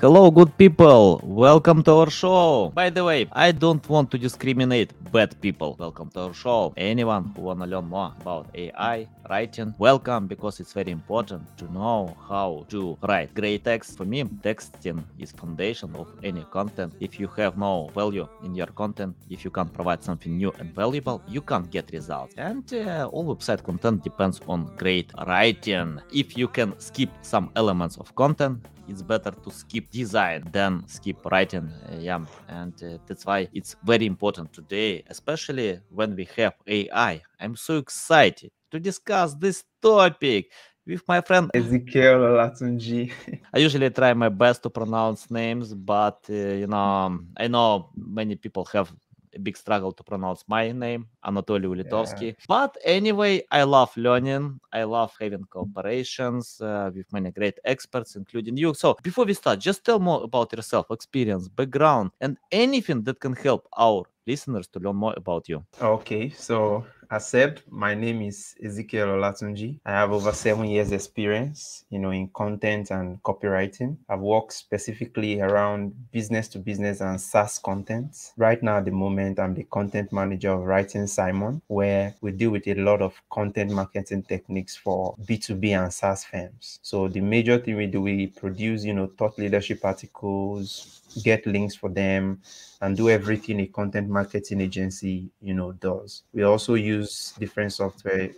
Hello, good people. Welcome to our show. By the way, I don't want to discriminate bad people. Welcome to our show. Anyone who wanna learn more about AI writing, welcome because it's very important to know how to write great text. For me, texting is foundation of any content. If you have no value in your content, if you can't provide something new and valuable, you can't get results. And uh, all website content depends on great writing. If you can skip some elements of content, it's better to skip design than skip writing uh, yeah and uh, that's why it's very important today especially when we have ai i'm so excited to discuss this topic with my friend Ezekiel Olatunji. I usually try my best to pronounce names, but uh, you know, I know many people have big struggle to pronounce my name, Anatoly Ulitovsky. Yeah. But anyway, I love learning. I love having cooperations uh, with many great experts, including you. So before we start, just tell more about yourself, experience, background, and anything that can help our listeners to learn more about you. Okay, so as said, my name is Ezekiel Olatunji. I have over seven years experience, you know, in content and copywriting. I've worked specifically around business to business and SaaS content. Right now, at the moment, I'm the content manager of Writing Simon, where we deal with a lot of content marketing techniques for B2B and SaaS firms. So the major thing we do, we produce, you know, thought leadership articles, get links for them and do everything a content marketing agency you know does we also use different software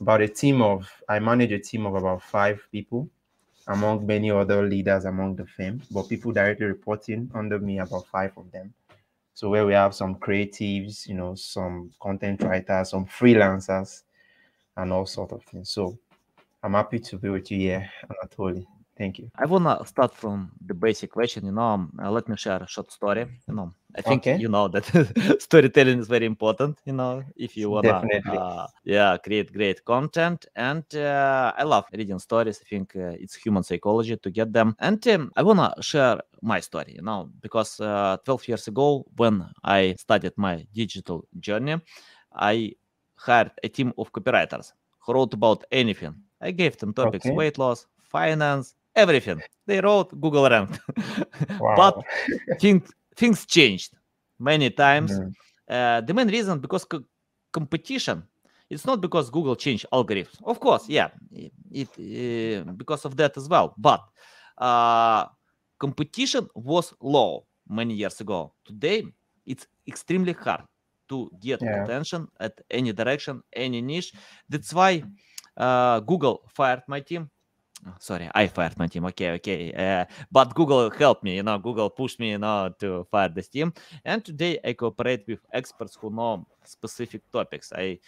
about a team of i manage a team of about five people among many other leaders among the firm but people directly reporting under me about five of them so where we have some creatives you know some content writers some freelancers and all sort of things so i'm happy to be with you here anatoly Thank you. I wanna start from the basic question. You know, uh, let me share a short story. You know, I think okay. you know that storytelling is very important. You know, if you wanna, uh, yeah, create great content. And uh, I love reading stories. I think uh, it's human psychology to get them. And um, I wanna share my story. You know, because uh, 12 years ago, when I started my digital journey, I hired a team of copywriters who wrote about anything. I gave them topics: okay. weight loss, finance, everything. They wrote Google ranked, wow. but things things changed many times. Uh, the main reason because co- competition. It's not because Google changed algorithms. Of course, yeah, it, it uh, because of that as well. But uh, competition was low many years ago. Today, it's extremely hard to get yeah. attention at any direction, any niche. That's why Google fired my team sorry, I fired my team. Okay, okay. Uh, but Google helped me, you know, Google pushed me, you know, to fire this team. And today I cooperate with experts who know specific topics. I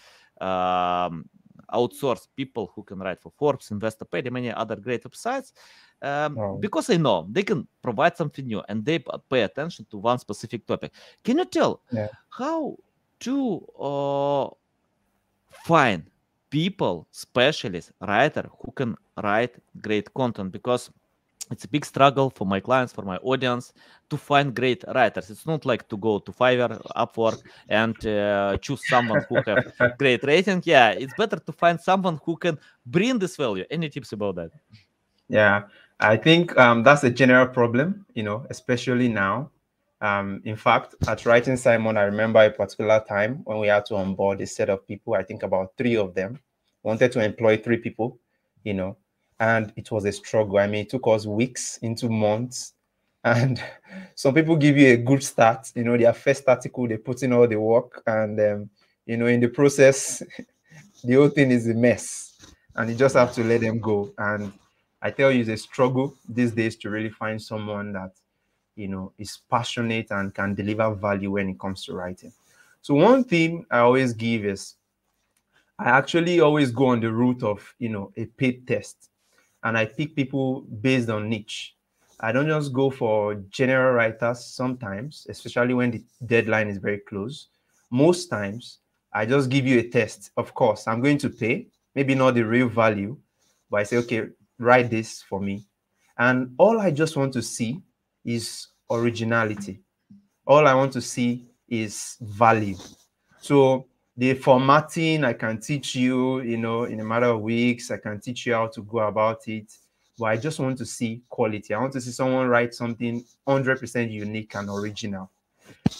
um, outsource people who can write for Forbes, Investopedia, many other great websites. Um, oh. Because I know they can provide something new and they pay attention to one specific topic. Can you tell yeah. how to uh, find people, specialists, writer who can write great content because it's a big struggle for my clients, for my audience to find great writers. It's not like to go to Fiverr, Upwork, and uh, choose someone who have great rating. Yeah, it's better to find someone who can bring this value. Any tips about that? Yeah, I think um, that's a general problem, you know, especially now. Um, in fact, at Writing Simon, I remember a particular time when we had to onboard a set of people, I think about three of them, wanted to employ three people, you know, and it was a struggle. I mean, it took us weeks into months. And some people give you a good start, you know, their first article, they put in all the work, and um, you know, in the process, the whole thing is a mess, and you just have to let them go. And I tell you, it's a struggle these days to really find someone that you know is passionate and can deliver value when it comes to writing. So one thing I always give is I actually always go on the route of you know a paid test and I pick people based on niche. I don't just go for general writers sometimes, especially when the deadline is very close. Most times, I just give you a test. Of course, I'm going to pay, maybe not the real value, but I say, okay, write this for me. And all I just want to see is originality. All I want to see is value. So the formatting I can teach you, you know, in a matter of weeks. I can teach you how to go about it. But I just want to see quality. I want to see someone write something 100% unique and original.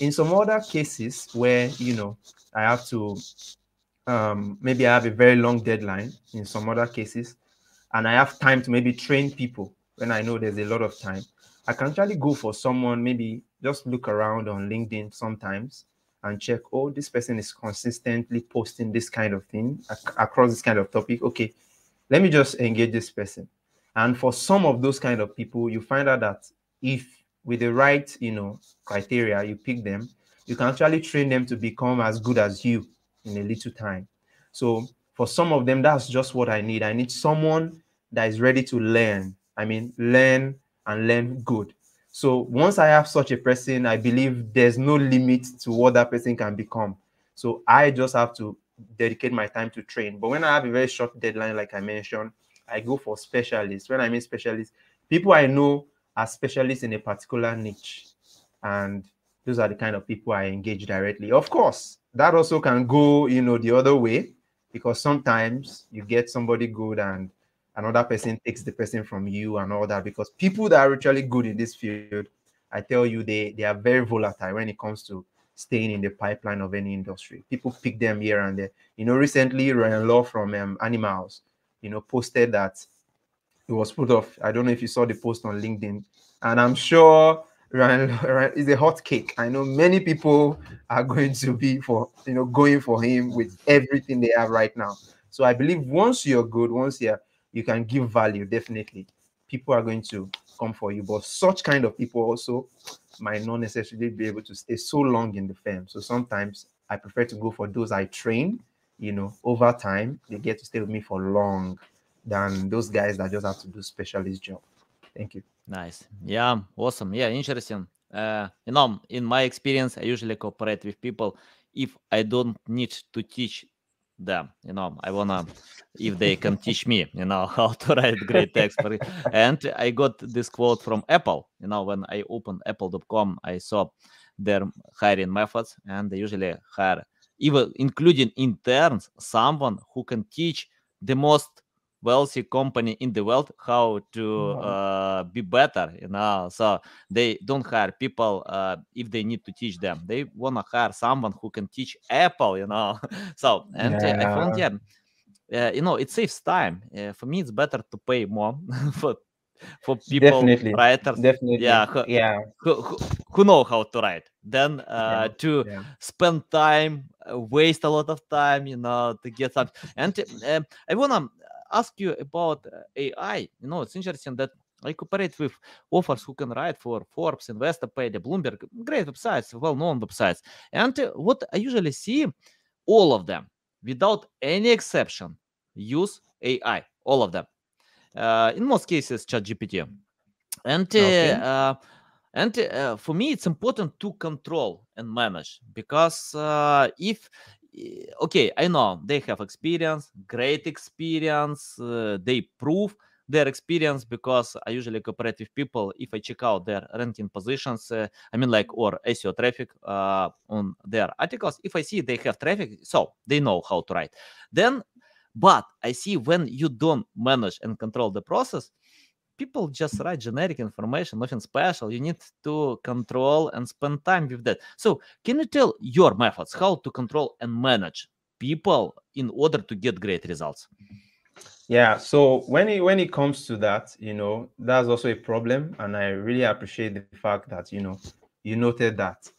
In some other cases where, you know, I have to, um, maybe I have a very long deadline in some other cases, and I have time to maybe train people when I know there's a lot of time, I can actually go for someone, maybe just look around on LinkedIn sometimes and check, oh, this person is consistently posting this kind of thing ac- across this kind of topic. Okay, let me just engage this person. And for some of those kind of people, you find out that if with the right, you know, criteria, you pick them, you can actually train them to become as good as you in a little time. So for some of them, that's just what I need. I need someone that is ready to learn. I mean, learn and learn good. So once I have such a person, I believe there's no limit to what that person can become. So I just have to dedicate my time to train. But when I have a very short deadline, like I mentioned, I go for specialists. When I mean specialists, people I know are specialists in a particular niche. And those are the kind of people I engage directly. Of course, that also can go, you know, the other way because sometimes you get somebody good and another person takes the person from you and all that because people that are actually good in this field i tell you they they are very volatile when it comes to staying in the pipeline of any industry. People pick them here and there. You know recently ryan law from um, Animalz you know posted that it was put off. I don't know if you saw the post on linkedin. And i'm sure Ryan, Ryan is a hot cake. I know many people are going to be for you know going for him with everything they have right now. So I believe once you're good, once you're you can give value definitely. People are going to come for you but such kind of people also might not necessarily be able to stay so long in the firm. So sometimes i prefer to go for those i train you know over time they get to stay with me for long than those guys that just have to do specialist job. Thank you. Nice. Yeah awesome. Yeah interesting. Uh, you know in my experience i usually cooperate with people if i don't need to teach them you know i wanna if they can teach me you know how to write great text and i got this quote from apple you know when i opened apple.com i saw their hiring methods and they usually hire even including interns someone who can teach the most wealthy company in the world how to uh, be better you know so they don't hire people uh, if they need to teach them. They want to hire someone who can teach apple you know. So and yeah. uh, i found yeah. uh, you know it saves time. Uh, for me it's better to pay more for for people definitely. writers definitely. yeah who, yeah. who, who, who know how to write. Then uh, yeah. to yeah. spend time waste a lot of time you know to get something and i wanna ask you about uh, AI. You know, it's interesting that I cooperate with authors who can write for Forbes, Investopedia, Bloomberg, great websites, well-known websites. And uh, what I usually see, all of them, without any exception, use AI. All of them. Uh, in most cases, ChatGPT. And okay. uh, and uh, for me, it's important to control and manage because uh, if okay, I know they have experience, great experience. Uh, they prove their experience because I usually cooperate with people. If I check out their ranking positions, uh, I mean, like or SEO traffic uh, on their articles, if I see they have traffic, so they know how to write. Then, but I see when you don't manage and control the process, people just write generic information, nothing special. You need to control and spend time with that. So, can you tell your methods how to control and manage people in order to get great results? Yeah, so when it when it comes to that, you know, that's also a problem, and I really appreciate the fact that you know you noted that.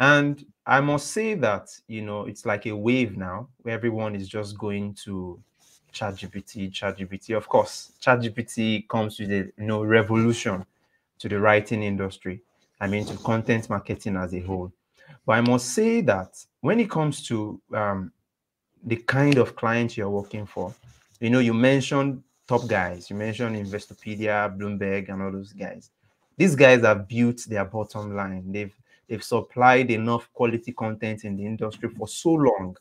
And I must say that you know it's like a wave now where everyone is just going to ChatGPT, ChatGPT. Of course, ChatGPT comes with a you know revolution to the writing industry. I mean, to content marketing as a whole. But I must say that when it comes to um, the kind of client you're working for, you know, you mentioned top guys, you mentioned Investopedia, Bloomberg, and all those guys. These guys have built their bottom line. They've they've supplied enough quality content in the industry for so long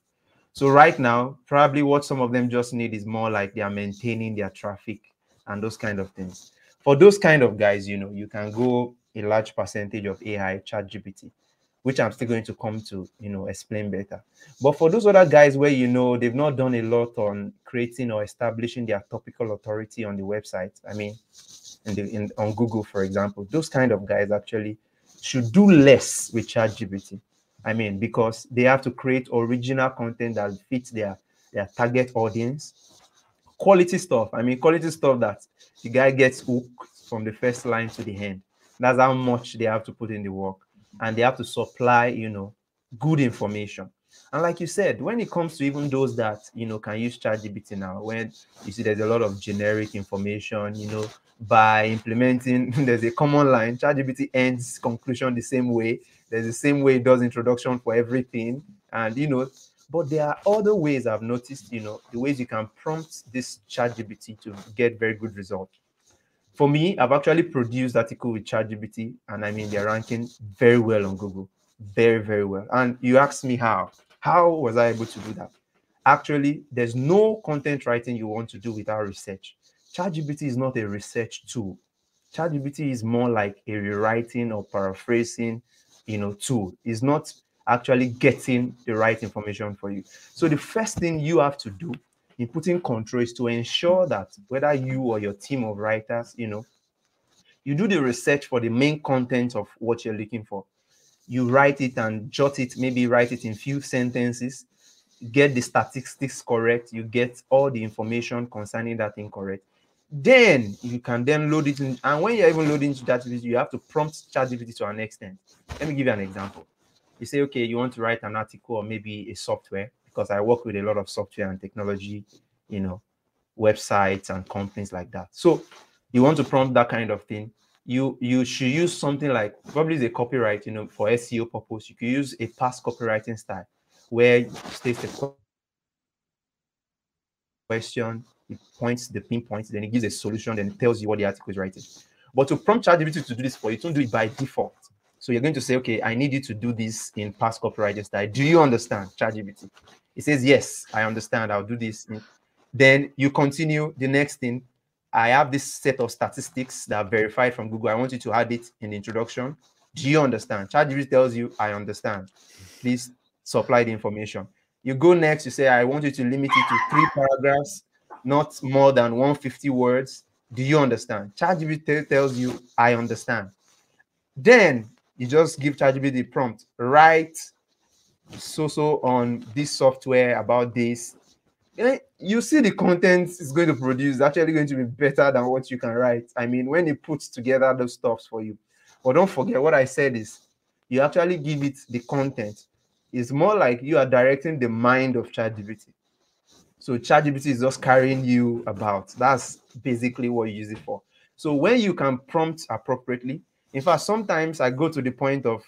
so right now, probably what some of them just need is more like they are maintaining their traffic and those kind of things. For those kind of guys, you know, you can go a large percentage of AI, ChatGPT, which I'm still going to come to, you know, explain better. But for those other guys where you know they've not done a lot on creating or establishing their topical authority on the website, I mean, in the in on Google, for example, those kind of guys actually should do less with ChatGPT. I mean, because they have to create original content that fits their their target audience. Quality stuff. I mean, quality stuff that the guy gets hooked from the first line to the end. That's how much they have to put in the work. And they have to supply, you know, good information. And like you said, when it comes to even those that you know can use ChatGPT now, when you see there's a lot of generic information, you know, by implementing there's a common line, ChatGPT ends conclusion the same way. There's the same way it does introduction for everything. And you know, but there are other ways I've noticed, you know, the ways you can prompt this ChatGPT to get very good result. For me, I've actually produced article with ChatGPT, and I mean they're ranking very well on Google, very very well. And you asked me how? How was I able to do that? Actually, there's no content writing you want to do without research. ChatGPT is not a research tool. ChatGPT is more like a rewriting or paraphrasing, you know, tool. is not actually getting the right information for you. So the first thing you have to do in putting control is to ensure that whether you or your team of writers, you know, you do the research for the main content of what you're looking for. You write it and jot it, maybe write it in few sentences, get the statistics correct, you get all the information concerning that incorrect. Then you can then load it in, and when you're even loading to ChatGPT, you have to prompt ChatGPT to an extent. Let me give you an example you say, okay, you want to write an article or maybe a software, because I work with a lot of software and technology, you know, websites and companies like that. So you want to prompt that kind of thing. You you should use something like probably the copyright, you know, for SEO purpose. You could use a PAS copywriting style where it states the question, it points the pinpoints, then it gives a solution, then it tells you what the article is writing. But to prompt ChatGPT to do this for you, don't do it by default. So you're going to say, okay, I need you to do this in PAS copyright style. Do you understand ChatGPT? It says, yes, I understand. I'll do this. Then you continue the next thing. I have this set of statistics that are verified from Google. I want you to add it in the introduction. Do you understand? ChatGPT tells you, I understand. Please supply the information. You go next, you say, I want you to limit it to three paragraphs, not more than 150 words. Do you understand? ChatGPT tells you, I understand. Then you just give ChatGPT the prompt, write so so on this software about this. You see the content is going to produce actually going to be better than what you can write. I mean, when it puts together those stuffs for you. But don't forget what I said is you actually give it the content. It's more like you are directing the mind of ChatGPT. So ChatGPT is just carrying you about. That's basically what you use it for. So when you can prompt appropriately, in fact, sometimes I go to the point of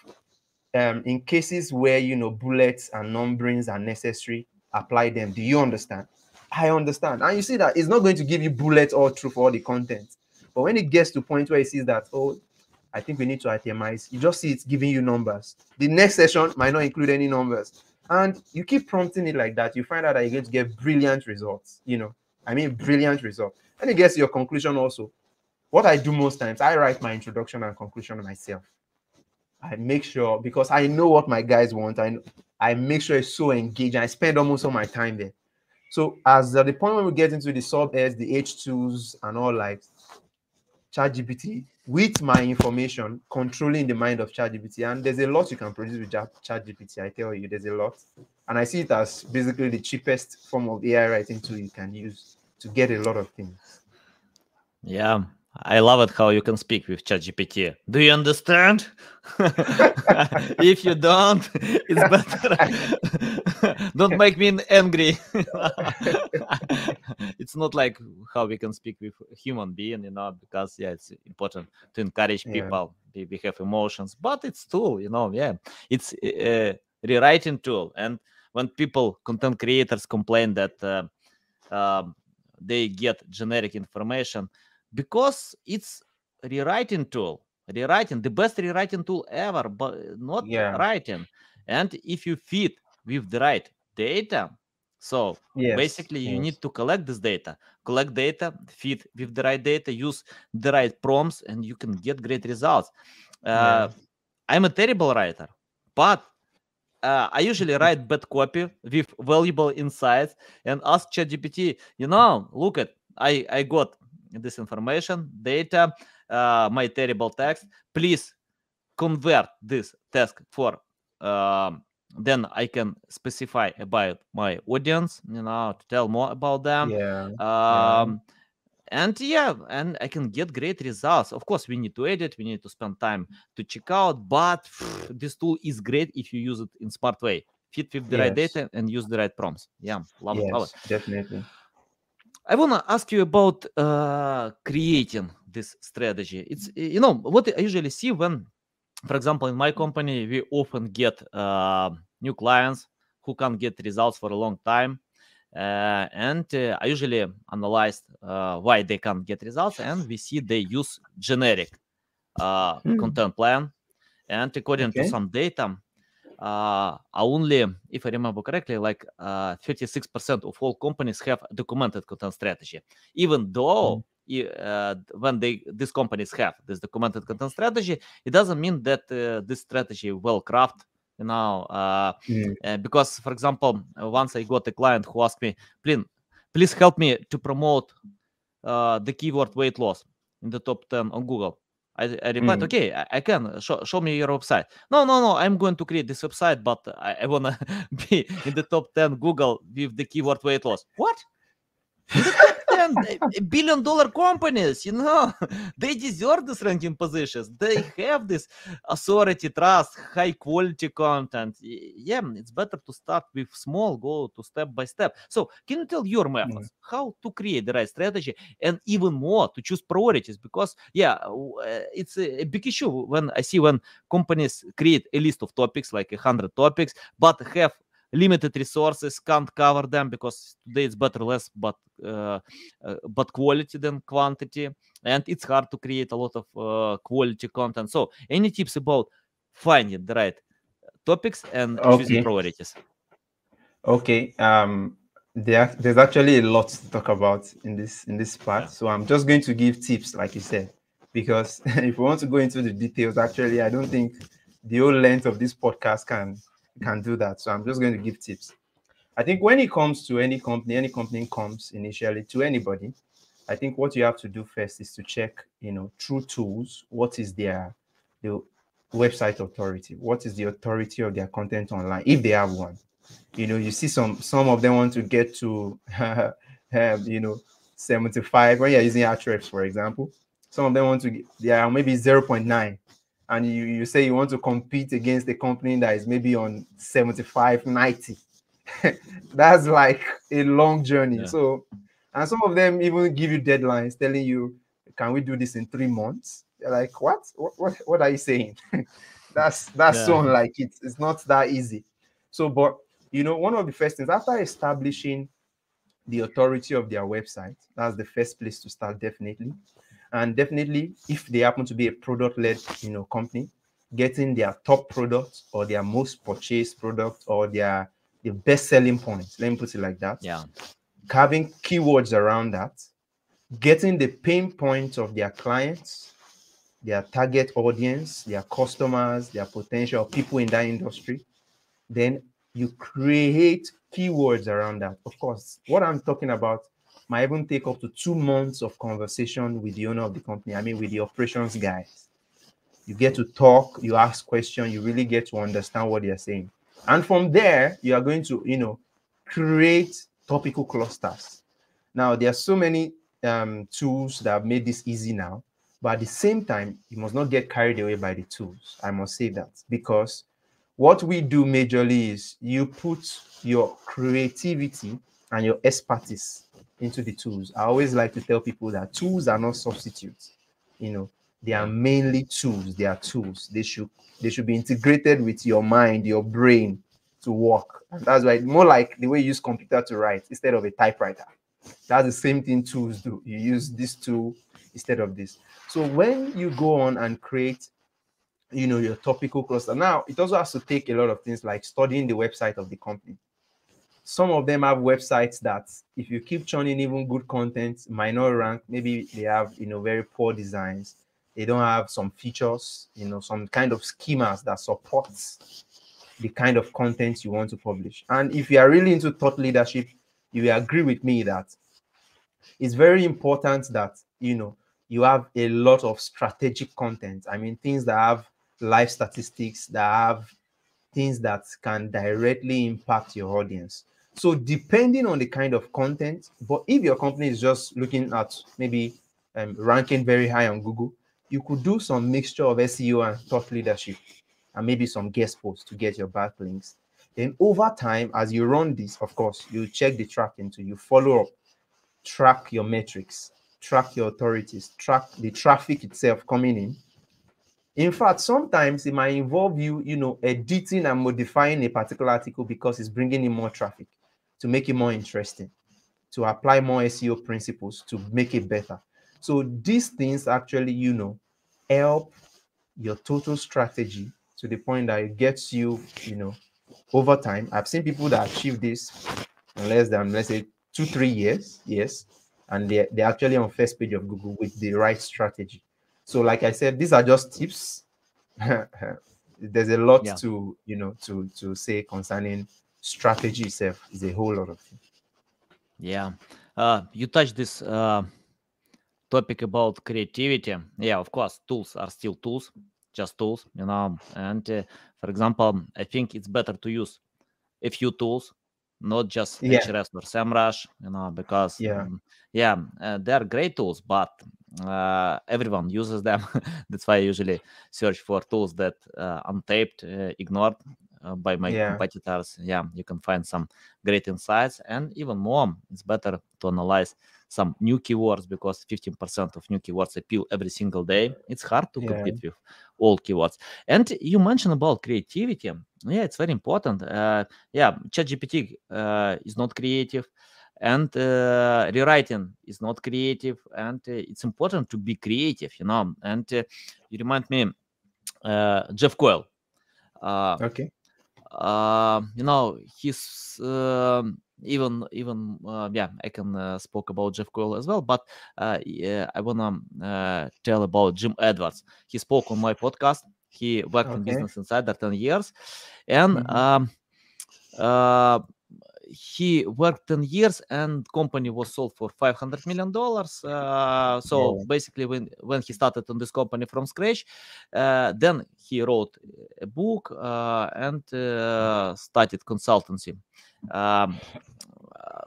um, in cases where you know bullets and numberings are necessary, apply them. Do you understand? I understand. And you see that it's not going to give you bullets all through for all the content. But when it gets to point where it sees that, oh, I think we need to itemize, you just see it's giving you numbers. The next session might not include any numbers. And you keep prompting it like that, you find out that you're going to get brilliant results. You know, I mean, brilliant results. And it gets your conclusion also what I do most times, I write my introduction and conclusion myself. I make sure because I know what my guys want. I I make sure it's so engaging. I spend almost all my time there. So as the point when we get into the sub S, the H2s and all like ChatGPT with my information controlling the mind of ChatGPT. And there's a lot you can produce with ChatGPT. I tell you, there's a lot. And I see it as basically the cheapest form of AI writing tool you can use to get a lot of things. Yeah, I love it how you can speak with ChatGPT. Do you understand? if you don't, it's better. don't make me angry. it's not like how we can speak with human being, you know, because yeah, it's important to encourage people. Yeah. We, we have emotions, but it's tool, you know, yeah, it's a rewriting tool. And when people, content creators, complain that uh, um, they get generic information because it's rewriting tool rewriting the best rewriting tool ever but not yeah. writing and if you feed with the right data So yes, basically, yes. you need to collect this data, collect data, feed with the right data, use the right prompts, and you can get great results. Uh, yeah. I'm a terrible writer, but uh, I usually write bad copy with valuable insights and ask ChatGPT, you know, look at I I got this information, data, uh, my terrible text. Please convert this task for uh, then I can specify about my audience, you know, to tell more about them. Yeah. Um, yeah. And yeah, and I can get great results. Of course, we need to edit, we need to spend time to check out, but pff, this tool is great if you use it in smart way. Fit with the yes. right data and use the right prompts. Yeah, love yes, it. Love it. Definitely. I want to ask you about uh, creating this strategy. It's you know what I usually see when for example, in my company, we often get uh, new clients who can't get results for a long time. Uh, and uh, I usually analyze uh, why they can't get results, and we see they use generic mm. content plan. And according okay. to some data, uh, only, if I remember correctly, like 56% of all companies have documented content strategy, even though mm uh, when they these companies have this documented content strategy, it doesn't mean that uh, this strategy well crafted. You know, uh, mm. because for example, once I got a client who asked me, "Please, please help me to promote the keyword weight loss in the top ten on Google." I, I replied, mm. okay, I, I can. Show, show me your website. No, no, no. I'm going to create this website, but I, I want to be in the top 10 Google with the keyword weight loss. What? Billion dollar companies, you know, they deserve this ranking positions. They have this authority, trust, high quality content. Yeah, it's better to start with small, go to step by step. So, can you tell your methods mm. how to create the right strategy and even more to choose priorities? Because, yeah, uh, it's a big issue when I see when companies create a list of topics, like a hundred topics, but have limited resources can't cover them because today it's better less but uh, uh, but quality than quantity and it's hard to create a lot of uh, quality content so any tips about finding the right topics and okay. choosing priorities okay um there, there's actually a lot to talk about in this in this part yeah. so i'm just going to give tips like you said because if we want to go into the details actually i don't think the whole length of this podcast can can do that. So I'm just going to give tips. I think when it comes to any company, any company comes initially to anybody, I think what you have to do first is to check, you know, through tools, what is their the website authority? What is the authority of their content online, if they have one? You know, you see some some of them want to get to have, uh, you know, 75 when you're using Ahrefs, for example. Some of them want to they are maybe 0.9 and you, you say you want to compete against a company that is maybe on 75 90 that's like a long journey. Yeah. so and some of them even give you deadlines telling you can we do this in three months? They're like what what, what are you saying? That's that's yeah. so unlike it. It's not that easy. So but you know one of the first things after establishing the authority of their website that's the first place to start definitely and definitely, if they happen to be a product-led, you know, company, getting their top product or their most purchased product or their the best selling points. Let me put it like that. Yeah. Having keywords around that, getting the pain points of their clients, their target audience, their customers, their potential people in that industry. Then you create keywords around that. Of course, what I'm talking about might even take up to two months of conversation with the owner of the company. I mean, with the operations guys. You get to talk, you ask questions, you really get to understand what they're saying. And from there, you are going to, you know, create topical clusters. Now, there are so many um, tools that have made this easy now, but at the same time, you must not get carried away by the tools. I must say that because what we do majorly is you put your creativity and your expertise into the tools. I always like to tell people that tools are not substitutes. You know, they are mainly tools. They are tools. They should they should be integrated with your mind, your brain to work. And that's why more like the way you use computer to write instead of a typewriter. That's the same thing tools do. You use this tool instead of this. So when you go on and create, you know, your topical cluster, now it also has to take a lot of things like studying the website of the company. Some of them have websites that if you keep churning even good content might not rank. Maybe they have you know very poor designs. They don't have some features you know some kind of schemas that supports the kind of content you want to publish. And if you are really into thought leadership you will agree with me that it's very important that you know you have a lot of strategic content. I mean things that have live statistics that have things that can directly impact your audience. So depending on the kind of content but if your company is just looking at maybe um, ranking very high on google you could do some mixture of seo and thought leadership and maybe some guest posts to get your backlinks then over time as you run this of course you check the tracking so you follow up track your metrics track your authorities, track the traffic itself coming in. In fact, sometimes it might involve you, you know, editing and modifying a particular article because it's bringing in more traffic to make it more interesting, to apply more SEO principles to make it better. So these things actually, you know, help your total strategy to the point that it gets you, you know, over time. I've seen people that achieve this in less than, let's say, two, three years. Yes and they're, they're actually on first page of Google with the right strategy. So, like I said, these are just tips. There's a lot yeah. to you know to to say concerning strategy itself. Is a whole lot of things. Yeah, uh, you touched this uh, topic about creativity. Yeah, of course, tools are still tools, just tools, you know. And uh, for example, I think it's better to use a few tools not just yeah. Ahrefs or SEMrush, you know, because yeah, um, yeah, uh, they're great tools, but uh, everyone uses them. That's why I usually search for tools that uh, untaped, uh, ignored uh, by my yeah. competitors. Yeah, you can find some great insights, and even more, it's better to analyze some new keywords because 15% of new keywords appeal every single day. It's hard to yeah. compete with all keywords. And you mentioned about creativity. Yeah, it's very important. Uh, yeah, ChatGPT uh, is not creative and uh, rewriting is not creative and uh, it's important to be creative you know and uh, you remind me uh, jeff coyle uh, okay uh, you know he's um, even even uh, yeah i can uh, spoke about jeff coyle as well but uh, yeah, i wanna uh, tell about jim edwards he spoke on my podcast he worked okay. in business insider 10 years and mm-hmm. um, uh, he worked 10 years and company was sold for 500 million dollars uh, so yeah. basically when when he started on this company from scratch uh, then he wrote a book uh, and uh, started consultancy um,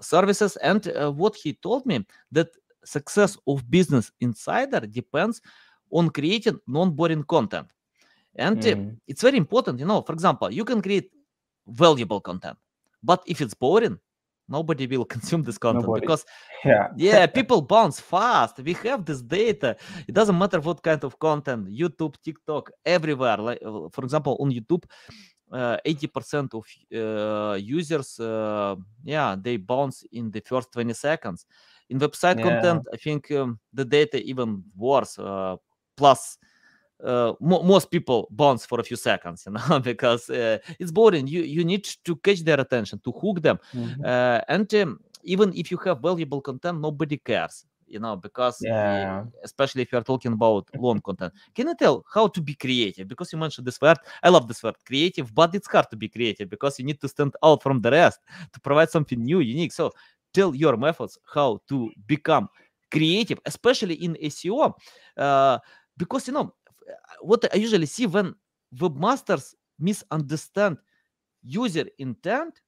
services and uh, what he told me that success of business insider depends on creating non-boring content and mm. it's very important you know for example you can create valuable content but if it's boring, nobody will consume this content nobody. because yeah. yeah people bounce fast. We have this data. It doesn't matter what kind of content youtube tiktok everywhere. Like uh, for example on youtube uh, 80% of uh, users uh, yeah they bounce in the first 20 seconds. In website yeah. content i think um, the data even worse uh, plus uh, mo- most people bounce for a few seconds, you know, because uh, it's boring. You you need to catch their attention, to hook them, mm-hmm. uh, and um, even if you have valuable content, nobody cares, you know, because yeah. especially if you are talking about long content. Can you tell how to be creative? Because you mentioned this word, I love this word, creative, but it's hard to be creative because you need to stand out from the rest to provide something new, unique. So tell your methods how to become creative, especially in SEO, uh, because you know what I usually see when webmasters misunderstand user intent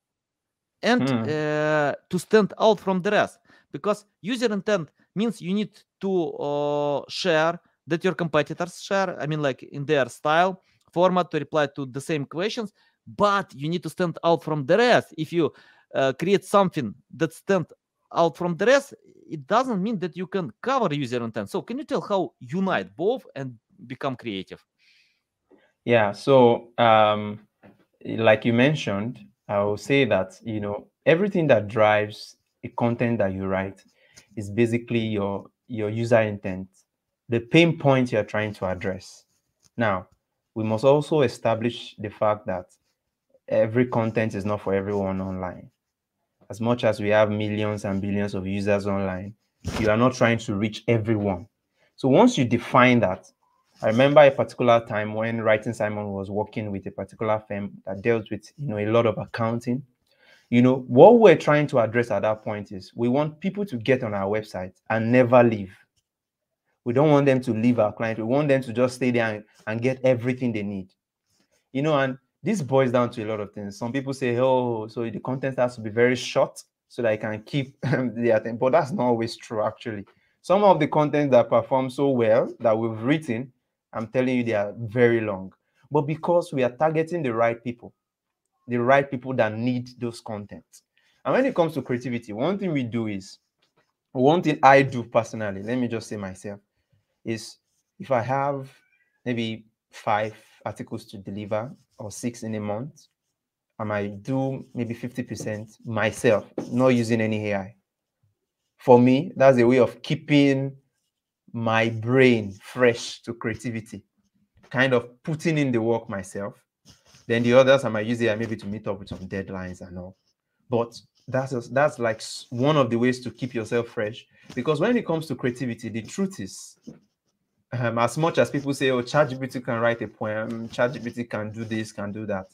and mm. uh, to stand out from the rest. Because user intent means you need to uh, share that your competitors share i mean like in their style format to reply to the same questions but you need to stand out from the rest. If you uh, create something that stand out from the rest it doesn't mean that you can cover user intent. So can you tell how unite both and become creative? Yeah. So, um, like you mentioned, I will say that you know everything that drives the content that you write is basically your your user intent, the pain point you're trying to address. Now, we must also establish the fact that every content is not for everyone online. as much as we have millions and billions of users online, you are not trying to reach everyone. So once you define that, I remember a particular time when Writing Simon was working with a particular firm that dealt with you know a lot of accounting. You know, what we're trying to address at that point is we want people to get on our website and never leave. We don't want them to leave our client. We want them to just stay there and, and get everything they need. You know, and this boils down to a lot of things. Some people say, oh, so the content has to be very short so that I can keep the attention. But that's not always true, actually. Some of the content that perform so well that we've written, I'm telling you, they are very long. But because we are targeting the right people, the right people that need those contents. And when it comes to creativity, one thing we do is, one thing I do personally, let me just say myself, is if I have maybe five articles to deliver or six in a month, I might do maybe 50% myself, not using any AI. For me, that's a way of keeping my brain fresh to creativity, kind of putting in the work myself. Then the others, I might use AI maybe to meet up with some deadlines and all. But that's just, that's like one of the ways to keep yourself fresh. Because when it comes to creativity, the truth is um, as much as people say, oh, ChatGPT can write a poem, ChatGPT can do this, can do that.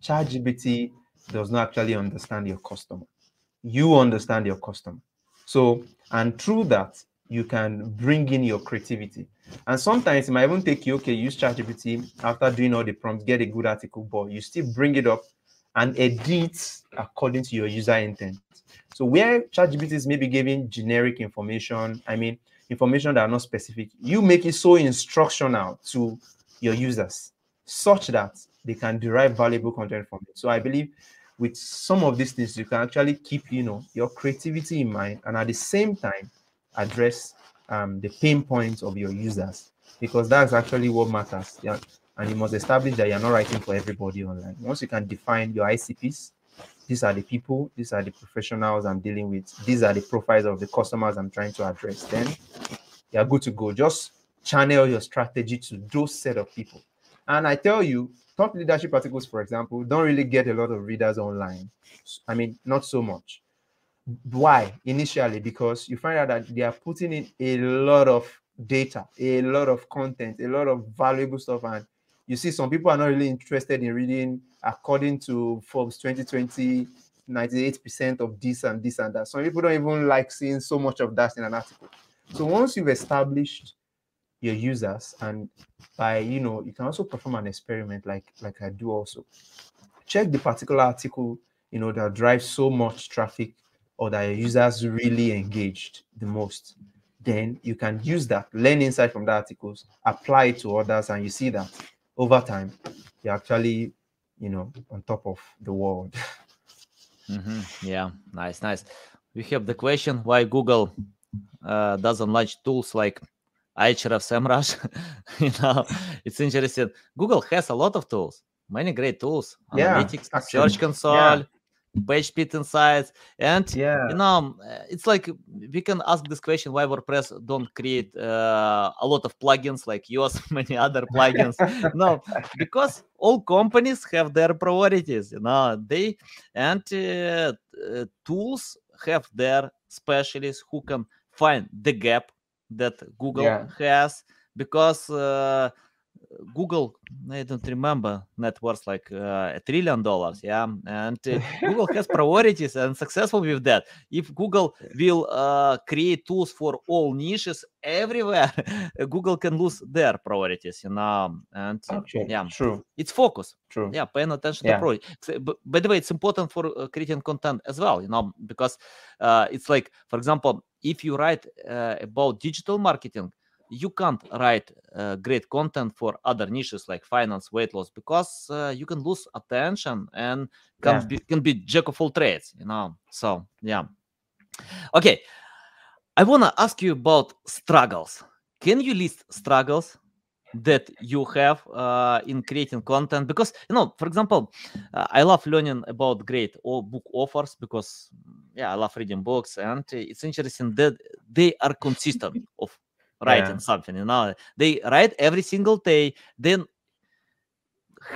ChatGPT does not actually understand your customer. You understand your customer. So, and through that, you can bring in your creativity. And sometimes it might even take you, okay, use ChatGPT after doing all the prompts, get a good article, but you still bring it up and edit according to your user intent. So where ChatGPT is maybe giving generic information, I mean, information that are not specific, you make it so instructional to your users such that they can derive valuable content from it. So I believe with some of these things, you can actually keep, you know, your creativity in mind and at the same time address um, the pain points of your users because that's actually what matters. Yeah. And you must establish that you're not writing for everybody online. Once you can define your ICPs, these are the people, these are the professionals I'm dealing with, these are the profiles of the customers I'm trying to address. Then you're good to go. Just channel your strategy to those set of people. And I tell you, top leadership articles, for example, don't really get a lot of readers online. I mean, not so much. Why? Initially, because you find out that they are putting in a lot of data, a lot of content, a lot of valuable stuff, and you see some people are not really interested in reading according to forbes 2020 98% of this and this and that. Some people don't even like seeing so much of that in an article. So once you've established your users and by you know you can also perform an experiment like like i do also. Check the particular article you know that drives so much traffic or that your users really engaged the most then you can use that learn insight from the articles apply it to others and you see that over time, you're actually, you know, on top of the world. Mm-hmm. Yeah, nice, nice. We have the question why Google uh, doesn't launch tools like Ahrefs SEMrush. you know, it's interesting. Google has a lot of tools, many great tools. Yeah, Analytics, Search Console, yeah PageSpeed Insights, and yeah, you know, it's like we can ask this question: Why WordPress don't create uh, a lot of plugins like yours, many other plugins? no, because all companies have their priorities. You know, they and uh, uh, tools have their specialists who can find the gap that Google yeah. has because uh, Google, I don't remember net worth like uh, a trillion dollars, yeah. And uh, Google has priorities and successful with that. If Google will uh, create tools for all niches everywhere, Google can lose their priorities, you know. And Actually, yeah, true. It's focus. True. Yeah, paying attention yeah. to project. By the way, it's important for uh, creating content as well, you know, because uh, it's like, for example, if you write uh, about digital marketing you can't write uh, great content for other niches like finance weight loss because uh, you can lose attention and can yeah. be can be jack of all trades you know? So yeah. Okay. I want to ask you about struggles. Can you list struggles that you have uh, in creating content? Because you know for example uh, i love learning about great book offers because yeah i love reading books and it's interesting that they are consistent of writing yeah. something you know they write every single day then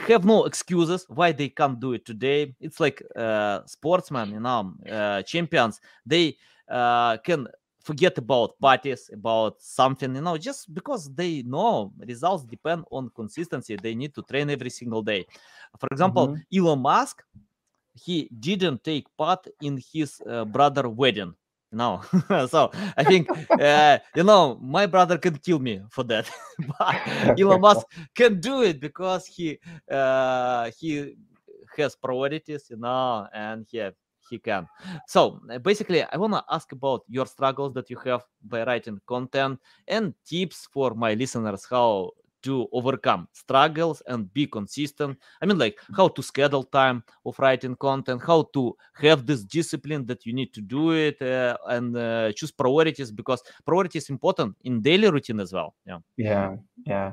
have no excuses why they can't do it today. It's like uh, sportsmen, you know, uh, champions. They uh, can forget about parties, about something, you know, just because they know results depend on consistency. They need to train every single day. For example, mm-hmm. Elon Musk, he didn't take part in his uh, brother wedding no. So i think uh, you know my brother can kill me for that. But elon musk can do it because he uh, he has priorities you know and he he can. So basically i want to ask about your struggles that you have by writing content and tips for my listeners how to overcome struggles and be consistent i mean like how to schedule time of writing content how to have this discipline that you need to do it uh, and uh, choose priorities because priority is important in daily routine as well yeah yeah yeah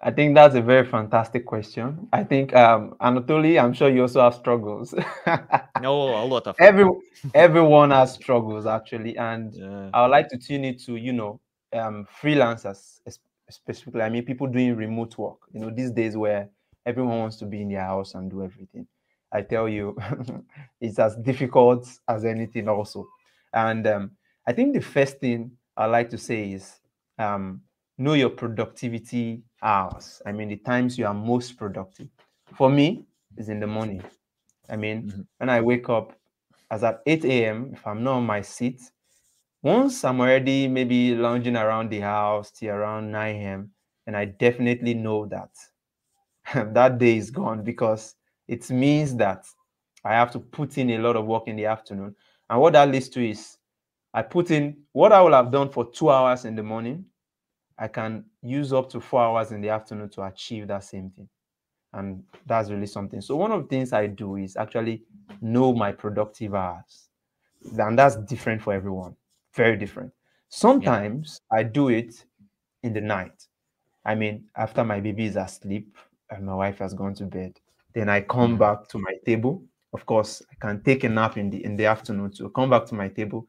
I think that's a very fantastic question. I think um Anatoly, I'm sure you also have struggles. oh, a lot of every everyone has struggles actually, and yeah. I would like to tune it to you know um freelancers specifically, I mean, people doing remote work. You know, these days where everyone wants to be in their house and do everything. I tell you, it's as difficult as anything, also. And um, I think the first thing I like to say is um, know your productivity hours. I mean, the times you are most productive. For me, is in the morning. I mean, mm-hmm. when I wake up, as at 8 a.m., if I'm not on my seat, once I'm already maybe lounging around the house till around 9 a.m., and I definitely know that that day is gone because it means that I have to put in a lot of work in the afternoon. And what that leads to is I put in what I will have done for two hours in the morning, I can use up to four hours in the afternoon to achieve that same thing. And that's really something. So, one of the things I do is actually know my productive hours. And that's different for everyone very different. Sometimes yeah. I do it in the night. I mean, after my baby is asleep and my wife has gone to bed, then I come mm-hmm. back to my table. Of course, I can take a nap in the in the afternoon to come back to my table.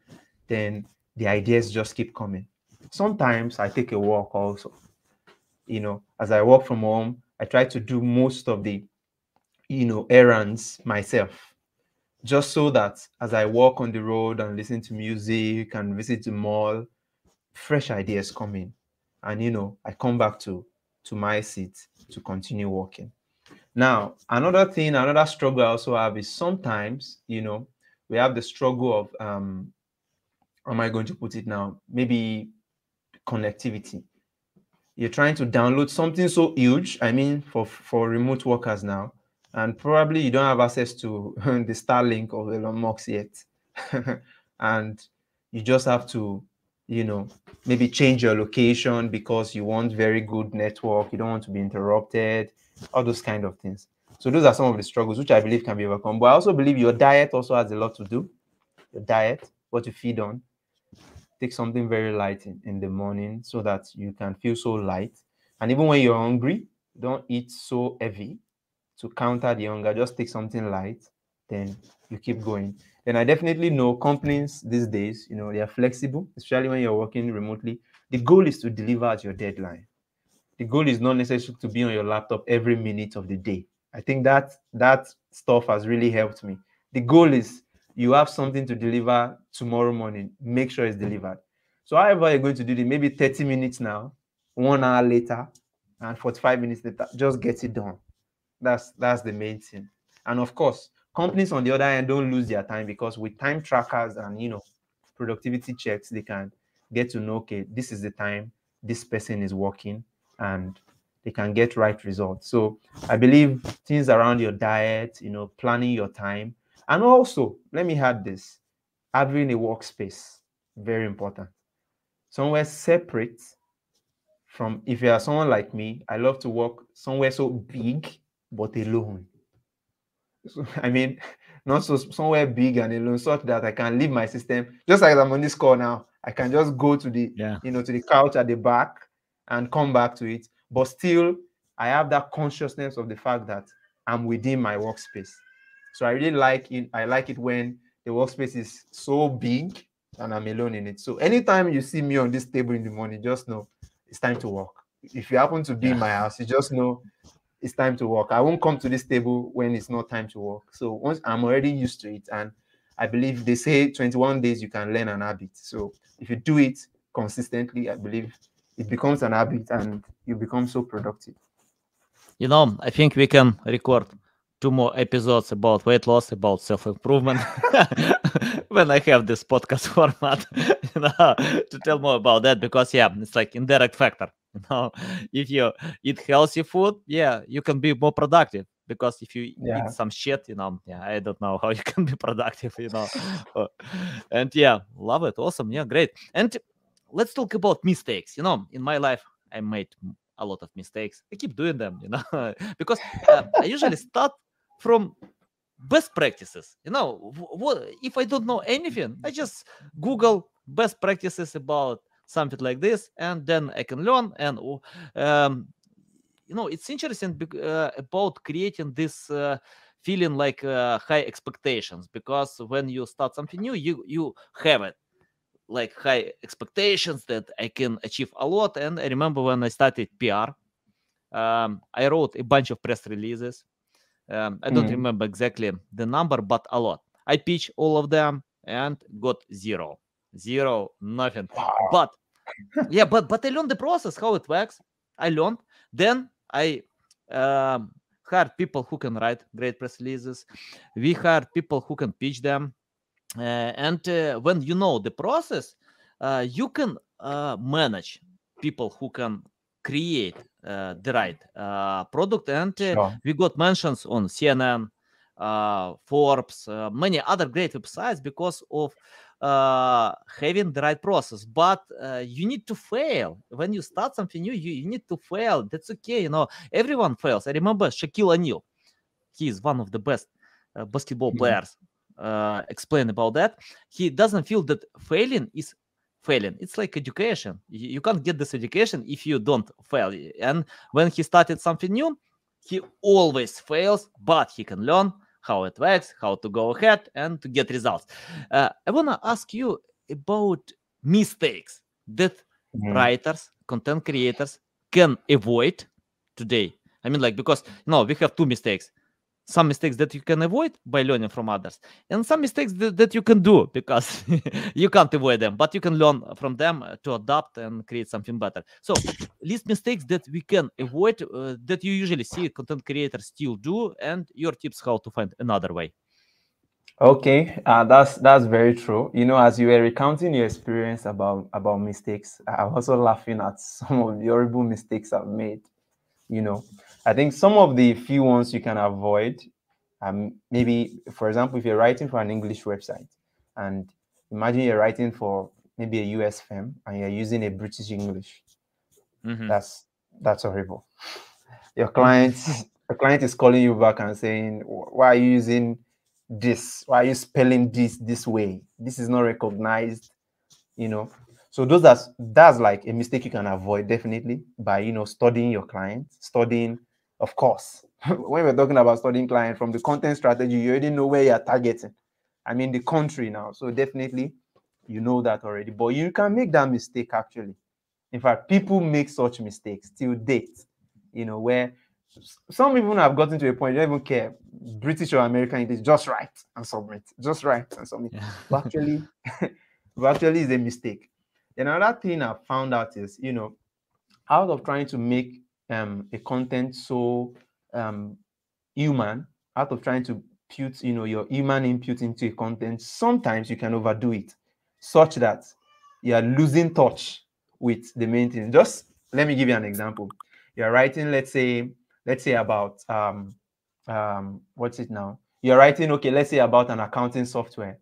Then the ideas just keep coming. Sometimes I take a walk also. You know, as I walk from home, I try to do most of the, you know, errands myself just so that as I walk on the road and listen to music and visit the mall, fresh ideas come in. And you know, I come back to to my seat to continue working. Now, another thing, another struggle I also have is sometimes, you know, we have the struggle of um am I going to put it now? Maybe connectivity. You're trying to download something so huge. I mean, for for remote workers now, and probably you don't have access to the Starlink of Elon Musk yet, and you just have to, you know, maybe change your location because you want very good network. You don't want to be interrupted. All those kind of things. So those are some of the struggles which I believe can be overcome. But I also believe your diet also has a lot to do. Your diet, what you feed on. Take something very light in, in the morning so that you can feel so light. And even when you're hungry, don't eat so heavy to counter the hunger, just take something light, then you keep going. Then I definitely know companies these days, you know, they are flexible, especially when you're working remotely. The goal is to deliver at your deadline. The goal is not necessarily to be on your laptop every minute of the day. I think that that stuff has really helped me. The goal is you have something to deliver tomorrow morning. Make sure it's delivered. So however you're going to do it, maybe 30 minutes now, one hour later, and 45 minutes later, just get it done. That's that's the main thing. And of course, companies on the other end don't lose their time because with time trackers and you know productivity checks, they can get to know okay, this is the time this person is working and they can get right results. So I believe things around your diet, you know, planning your time, and also let me add this: having a workspace, very important. Somewhere separate from if you are someone like me, I love to work somewhere so big but alone. So, I mean, not so somewhere big and alone, such that I can leave my system just like I'm on this call now. I can just go to the yeah. you know to the couch at the back and come back to it, but still I have that consciousness of the fact that I'm within my workspace. So I really like it. I like it when the workspace is so big and I'm alone in it. So anytime you see me on this table in the morning, just know it's time to work. If you happen to be yeah. in my house, you just know it's time to work. I won't come to this table when it's not time to work. So once I'm already used to it, and I believe they say 21 days you can learn an habit. So if you do it consistently, I believe it becomes an habit and you become so productive. You know, I think we can record two more episodes about weight loss, about self improvement when I have this podcast format, you know, to tell more about that because yeah, it's like indirect factor. You know, if you eat healthy food, yeah, you can be more productive because if you yeah. eat some shit, you know, yeah, I don't know how you can be productive, you know. and yeah, love it. Awesome. Yeah, great. And let's talk about mistakes. You know, in my life, I made a lot of mistakes. I keep doing them, you know, because uh, I usually start from best practices. You know, what if I don't know anything, I just Google best practices about something like this, and then I can learn. And um, you know, it's interesting uh, about creating this. Uh, feeling like uh, high expectations because when you start something new you you have it like high expectations that I can achieve a lot. And I remember when I started PR, um, I wrote a bunch of press releases. Um, I don't mm. remember exactly the number, but a lot. I pitched all of them and got zero, zero, nothing. Wow. But yeah, but but I learned the process how it works. I learned. Then I um, hired people who can write great press releases. We hired people who can pitch them. Uh, and uh, when you know the process, uh, you can manage people who can create the right product. And sure. we got mentions on CNN, Forbes, many other great websites because of uh, having the right process. But uh, you need to fail. When you start something new you, you need to fail. That's okay you know. Everyone fails. I remember shaquille o'neal. He is one of the best uh, basketball mm-hmm. players uh, explain about that. He doesn't feel that failing is failing. It's like education. You, you can't get this education if you don't fail. And when he started something new he always fails but he can learn how it works how to go ahead and to get results. Uh, i want to ask you about mistakes that mm-hmm. writers content creators can avoid today. I mean like because no we have two mistakes some mistakes that you can avoid by learning from others and some mistakes that, that you can do because you can't avoid them but you can learn from them to adapt and create something better. So list mistakes that we can avoid uh, that you usually see content creators still do and your tips how to find another way. Okay uh, that's that's very true. You know as you were recounting your experience about about mistakes i'm also laughing at some of the horrible mistakes i've made you know I think some of the few ones you can avoid, um, maybe, for example, if you're writing for an English website and imagine you're writing for maybe a US firm and you're using a British English, mm-hmm. that's that's horrible. Your client, the client is calling you back and saying, "Why are you using this? Why are you spelling this this way? This is not recognized." You know, so those that's that's like a mistake you can avoid definitely by you know studying your client, studying of course, when we're talking about studying client from the content strategy, you already know where you're targeting. I mean, the country now. So definitely, you know that already. But you can make that mistake actually. In fact, people make such mistakes till date, you know, where some even have gotten to a point, they don't even care, British or American, it is just write and submit, just write and submit. Yeah. but actually, but actually is a mistake. Another thing I found out is, you know, out of trying to make um, a content so um, human out of trying to put you know your human input into a content sometimes you can overdo it such that you are losing touch with the main thing. Just let me give you an example. You're writing let's say let's say about um um what's it now? You're writing okay let's say about an accounting software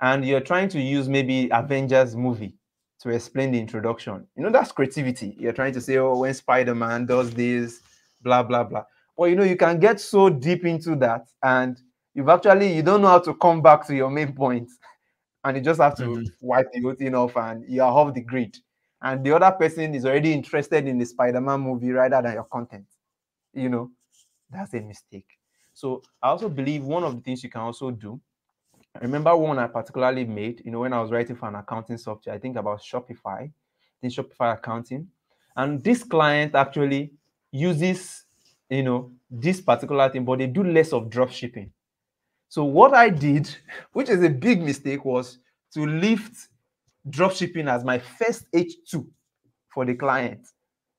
and you're trying to use maybe avengers movie to explain the introduction. You know, that's creativity. You're trying to say, oh, when Spider Man does this, blah, blah, blah. Well, you know, you can get so deep into that and you've actually, you don't know how to come back to your main point. And you just have to mm-hmm. wipe the whole thing off and you're off the grid. And the other person is already interested in the Spider Man movie rather than your content. You know, that's a mistake. So I also believe one of the things you can also do I remember one I particularly made, you know, when I was writing for an accounting software, I think about Shopify, in Shopify accounting. And this client actually uses you know, this particular thing, but they do less of drop shipping. So what I did, which is a big mistake, was to lift drop shipping as my first H2 for the client.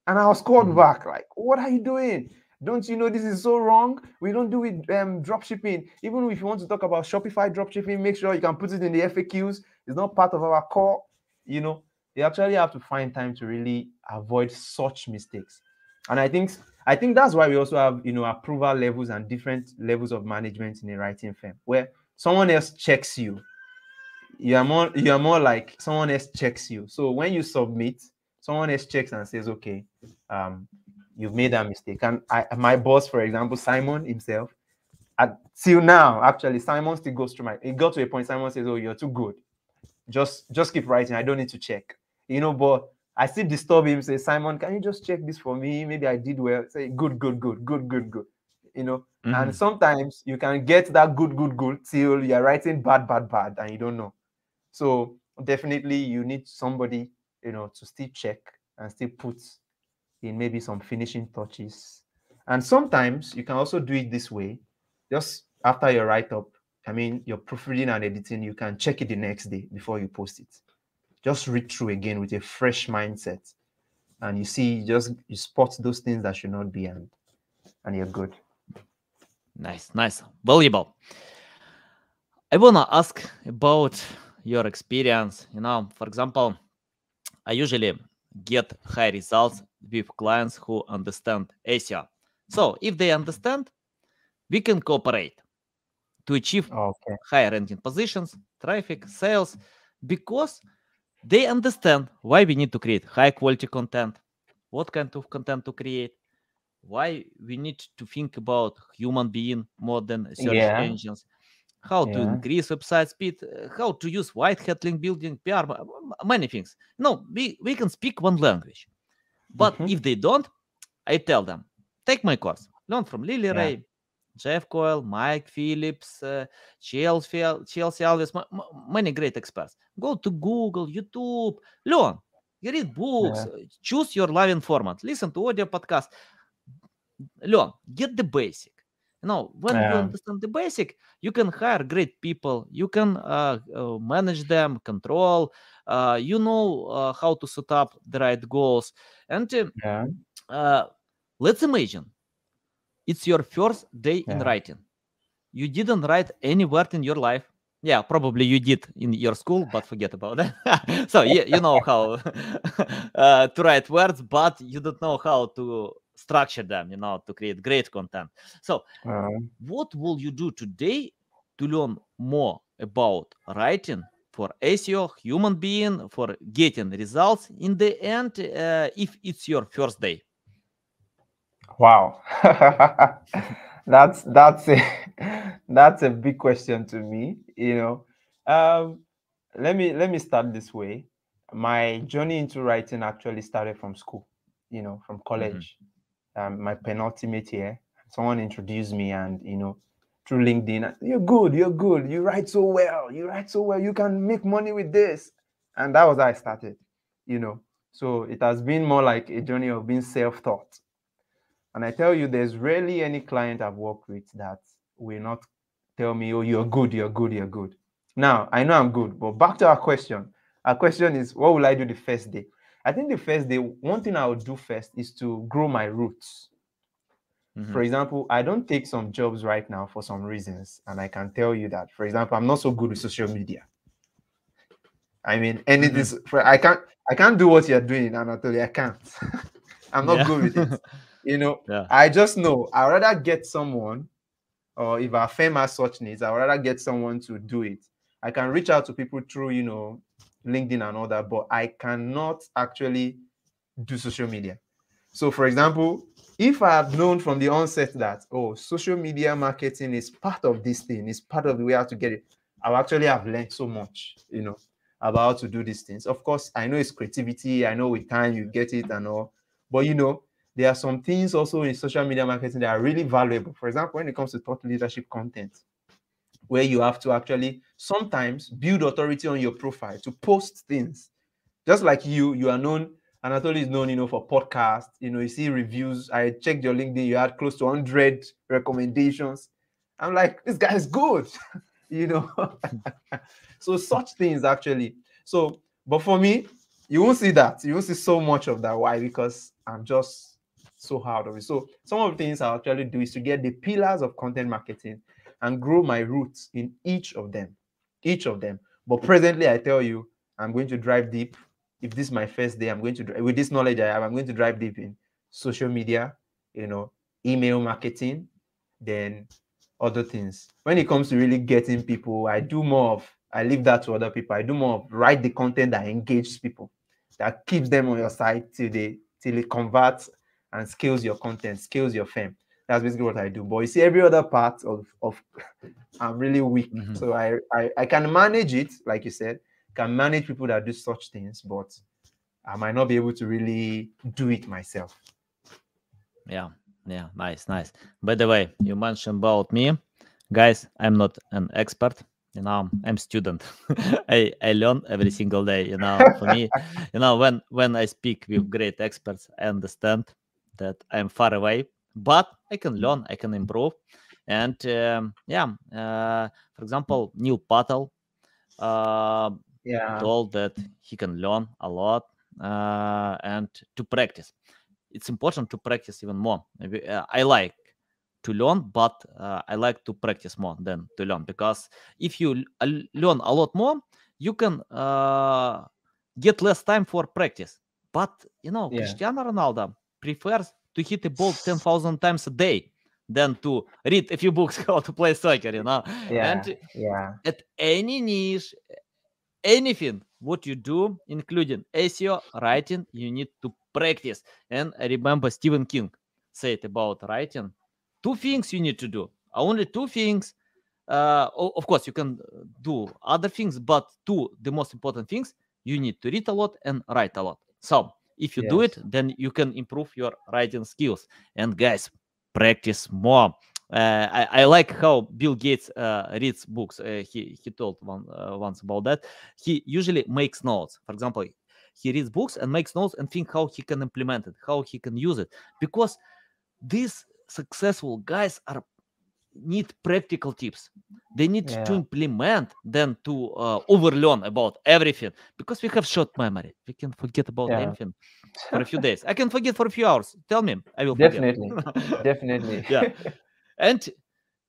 And I was called mm-hmm. back, like, what are you doing? Don't you know this is so wrong? We don't do it um, drop shipping. Even if you want to talk about Shopify drop shipping, make sure you can put it in the FAQs. It's not part of our core. You know, you actually have to find time to really avoid such mistakes. And I think I think that's why we also have you know approval levels and different levels of management in a writing firm where someone else checks you. You are more you are more like someone else checks you. So when you submit, someone else checks and says, okay, um, you've made that mistake. And I, my boss, for example, Simon himself, until now, actually, Simon still goes through my. It got to a point. Simon says, "Oh, you're too good. Just, just keep writing. I don't need to check." You know, but I still disturb him. Say, Simon, can you just check this for me? Maybe I did well. Say, good, good, good, good, good, good. You know, mm-hmm. and sometimes you can get that good, good, good till you're writing bad, bad, bad, and you don't know. So definitely, you need somebody, you know, to still check and still put in maybe some finishing touches. And sometimes you can also do it this way, just after your write up. I mean, your proofreading and editing, you can check it the next day before you post it. Just read through again with a fresh mindset, and you see, just you spot those things that should not be, and and you're good. Nice, nice, valuable. I wanna ask about your experience. You know, for example, I usually get high results with clients who understand SEO. So if they understand, we can cooperate to achieve okay. higher ranking positions, traffic, sales, because they understand why we need to create high quality content, what kind of content to create, why we need to think about human being more than search yeah. engines, how yeah. to increase website speed, uh, how to use white hat link building, PR, many things. No, we, we can speak one language. But mm-hmm. if they don't, I tell them, take my course, learn from Lily yeah. Ray, Jeff Coyle, Mike Phillips, uh, Chelsea, Chelsea Alves, m- many great experts. Go to Google, YouTube, learn. You read books, yeah. choose your loving format, listen to audio podcast, learn, get the basic. Know, when yeah. you understand the basic, you can hire great people, you can uh, uh, manage them, control, uh, you know uh, how to set up the right goals. And uh, yeah. Uh, let's imagine it's your first day yeah. in writing. You didn't write any word in your life. Yeah, probably you did in your school, but forget about that. so you, you know how uh, to write words, but you don't know how to structure them, you know, to create great content. So, uh, what will you do today to learn more about writing for SEO, human being, for getting results in the end, uh, if it's your first day? Wow, that's that's a that's a big question to me. You know, um, let me let me start this way. My journey into writing actually started from school. You know, from mm-hmm. college. Mm-hmm. Um, my penultimate year, someone introduced me, and you know, through LinkedIn. You're good, you're good, you write so well, you write so well, you can make money with this. And that was how I started, you know. So it has been more like a journey of being self-taught. And I tell you, there's rarely any client I've worked with that will not tell me, oh, you're good, you're good, you're good. Now, I know I'm good, but back to our question. Our question is, what will I do the first day? I think the first day, one thing I would do first is to grow my roots. Mm-hmm. For example, I don't take some jobs right now for some reasons, and I can tell you that. For example, I'm not so good with social media. I mean, and it is mm-hmm. I can't I can't do what you're doing, Anatoly. I can't. I'm not yeah. good with it. You know, yeah. I just know i rather get someone, or if our firm has such needs, i would rather get someone to do it. I can reach out to people through, you know, LinkedIn and all that, but I cannot actually do social media. So, for example, if I had known from the onset that oh, social media marketing is part of this thing, is part of the way how to get it, I actually have learned so much, you know, about how to do these things. Of course, I know it's creativity. I know with time you get it and all, but you know, there are some things also in social media marketing that are really valuable. For example, when it comes to thought leadership content, where you have to actually sometimes build authority on your profile to post things. Just like you, you are known Anatoly is known, you know, for podcasts. You know, you see reviews. I checked your LinkedIn. You had close to 100 recommendations. I'm like, this guy is good, you know. so such things actually. So, but for me, you won't see that. You won't see so much of that. Why? Because I'm just so hard of it. So some of the things I actually do is to get the pillars of content marketing and grow my roots in each of them. Each of them. But presently, I tell you, I'm going to drive deep. If this is my first day, I'm going to with this knowledge I have, I'm going to drive deep in social media, you know, email marketing, then other things. When it comes to really getting people, I do more of I leave that to other people. I do more of write the content that engages people, that keeps them on your site till they till it converts and scales your content, scales your fame. That's basically what I do. But you see, every other part of of I'm really weak. Mm-hmm. So I, I I can manage it, like you said, can manage people that do such things, but I might not be able to really do it myself. Yeah, yeah, nice, nice. By the way, you mentioned about me, guys. I'm not an expert. You know, I'm a student. I I learn every single day. You know, for me, you know, when when I speak with great experts, I understand that I'm far away, but I can learn, I can improve. And um, yeah, uh, for example, Neil Patel uh, yeah. told that he can learn a lot uh, and to practice. It's important to practice even more. Uh, I like to learn, but uh, I like to practice more than to learn because if you learn a lot more, you can uh, get less time for practice. But you know, yeah. Cristiano Ronaldo prefers to hit the ball 10,000 times a day than to read a few books how to play soccer, you know. Yeah, and yeah. At any niche, anything what you do, including SEO, writing, you need to practice. And I remember Stephen King said about writing, two things you need to do. Only two things. Uh, of course, you can do other things, but two, the most important things, you need to read a lot and write a lot. So if you yes. do it, then you can improve your writing skills. And guys, practice more. Uh, I, I, like how Bill Gates uh, reads books. Uh, he he told one uh, once about that. He usually makes notes. For example, he reads books and makes notes and think how he can implement it, how he can use it. Because these successful guys are need practical tips. They need yeah. to implement then to uh, overlearn about everything because we have short memory. We can forget about yeah. anything for a few days. I can forget for a few hours. Tell me, I will definitely, definitely. yeah, and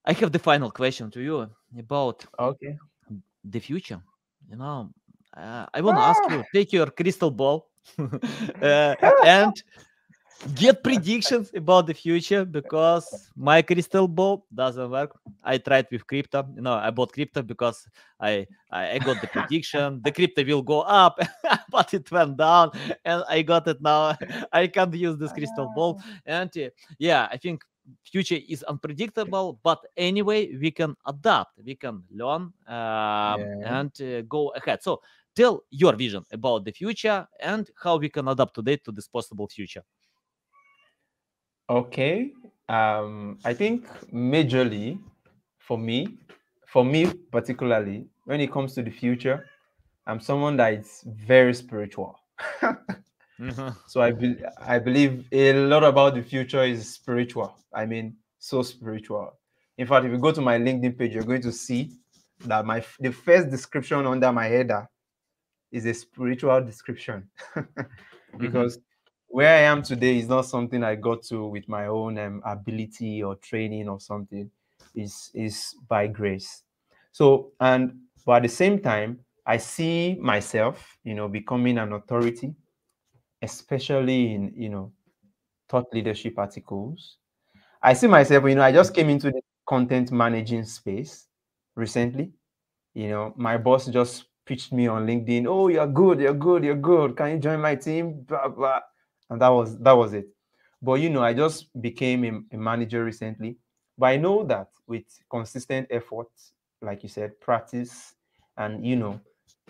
I have the final question to you about okay the future. You know, uh, I want to ah. ask you: take your crystal ball uh, and get predictions about the future because my crystal ball doesn't work. I tried with crypto. You know, I bought crypto because I I, got the prediction the crypto will go up, but it went down, and I got it now. I can't use this crystal ball, and uh, yeah, I think future is unpredictable but anyway we can adapt we can learn um, yeah. and uh, go ahead so tell your vision about the future and how we can adapt today to this possible future Okay. Um, I think majorly for me, for me particularly, when it comes to the future, I'm someone that is very spiritual. mm-hmm. So I be- I believe a lot about the future is spiritual. I mean, so spiritual. In fact, if you go to my LinkedIn page, you're going to see that my the first description under my header is a spiritual description because where I am today is not something I got to with my own um, ability or training or something. Is is by grace. So and but at the same time, I see myself, you know, becoming an authority, especially in you know thought leadership articles. I see myself, you know, I just came into the content managing space recently. You know, my boss just pitched me on LinkedIn. Oh, you're good, you're good, you're good. Can you join my team? Blah blah and that was that was it. But you know i just became a, a manager recently. But i know that with consistent effort like you said practice and you know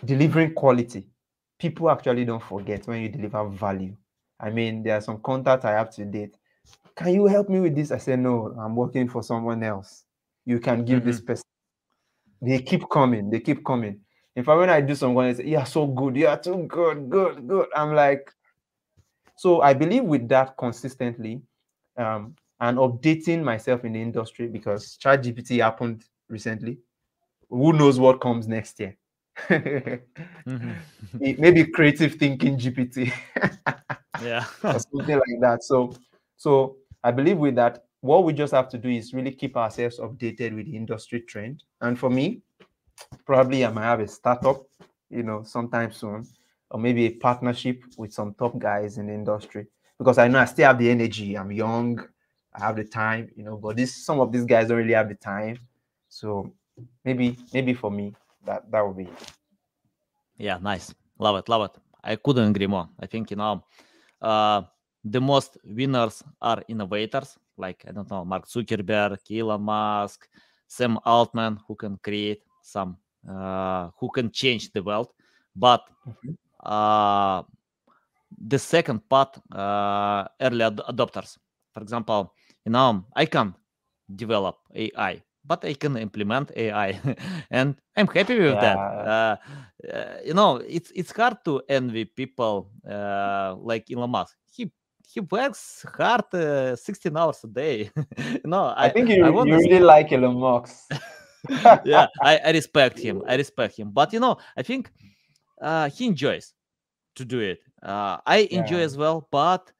delivering quality people actually don't forget when you deliver value. I mean there are some contacts i have to date. Can you help me with this? I said no i'm working for someone else. You can give mm-hmm. this person. They keep coming they keep coming. In fact when i do someone they say you're so good you're too good good good. I'm like So I believe with that consistently um, and updating myself in the industry because ChatGPT happened recently. Who knows what comes next year? mm-hmm. Maybe creative thinking GPT. yeah. or something like that. So so I believe with that, what we just have to do is really keep ourselves updated with the industry trend. And for me, probably I might have a startup, you know, sometime soon, or maybe a partnership with some top guys in the industry. Because I know I still have the energy. I'm young, I have the time, you know, but this some of these guys don't really have the time. So maybe maybe for me that that would be it. Yeah, nice. Love it, love it. I couldn't agree more. I think you know uh the most winners are innovators, like I don't know, Mark Zuckerberg, Elon Musk, Sam Altman, who can create some, uh, who can change the world. But mm-hmm. Uh, the second part, uh, early ad- adopters. For example, you know, I can develop AI, but I can implement AI, and I'm happy with yeah. that. Uh, uh, you know, it's it's hard to envy people uh, like Elon Musk. He he works hard uh, 16 hours a day. no, I, I think you, I you really like Elon Musk. yeah, I, I respect him. I respect him. But you know, I think uh, he enjoys to do it. Uh, I enjoy as well, but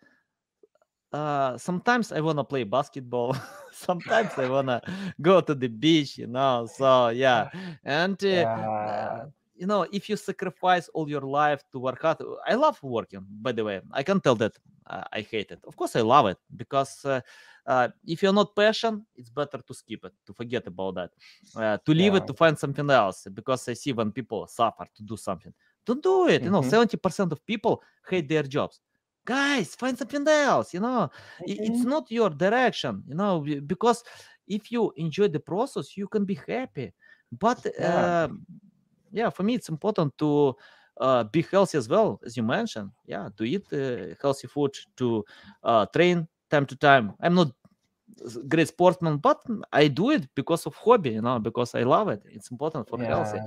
uh, sometimes I wanna play basketball. sometimes I wanna go to the beach. You know, so yeah, and uh, yeah you know if you sacrifice all your life to work hard i love working by the way i can tell that uh, i hate it of course i love it because uh, uh, if you're not passionate it's better to skip it to forget about that uh, to leave yeah. it to find something else because i see when people suffer to do something don't do it mm-hmm. you know 70% mm-hmm. of people hate their jobs guys find something else you know mm-hmm. it's not your direction you know because if you enjoy the process you can be happy but yeah. uh, yeah, for me, it's important to uh, be healthy as well, as you mentioned. Yeah, to eat uh, healthy food, to uh, train time to time. I'm not great sportsman, but I do it because of hobby, you know, because I love it. It's important for yeah. healthy.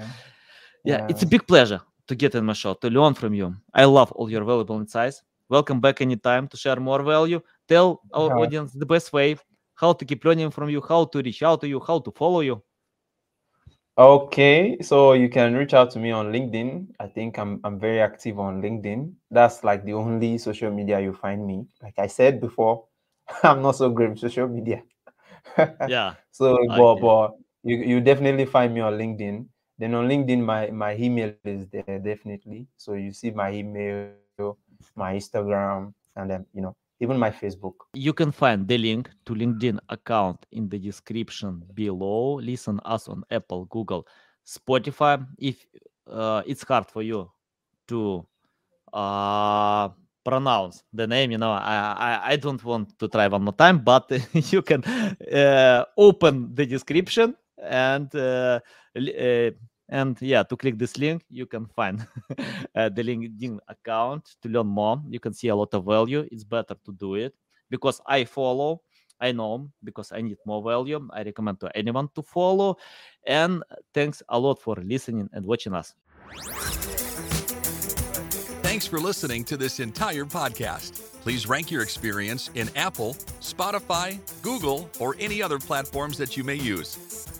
Yeah, yeah, it's a big pleasure to get in my show, to learn from you. I love all your valuable insights. Welcome back anytime to share more value. Tell our audience the best way, how to keep learning from you, how to reach out to you, how to follow you. Okay, so you can reach out to me on LinkedIn. I think I'm I'm very active on LinkedIn. That's like the only social media you find me. Like I said before, I'm not so great with social media. yeah. So but, but you you definitely find me on LinkedIn. Then on LinkedIn, my my email is there definitely. So you see my email, my Instagram, and then you know even my Facebook. You can find the link to LinkedIn account in the description below. Listen us on Apple, Google, Spotify. If uh, it's hard for you to uh, pronounce the name, you know, I, I, I don't want to try one more time, but you can uh, open the description and uh, uh, and yeah, to click this link, you can find uh, the LinkedIn account to learn more. You can see a lot of value. It's better to do it because I follow. I know because I need more value. I recommend to anyone to follow. And thanks a lot for listening and watching us. Thanks for listening to this entire podcast. Please rank your experience in Apple, Spotify, Google, or any other platforms that you may use.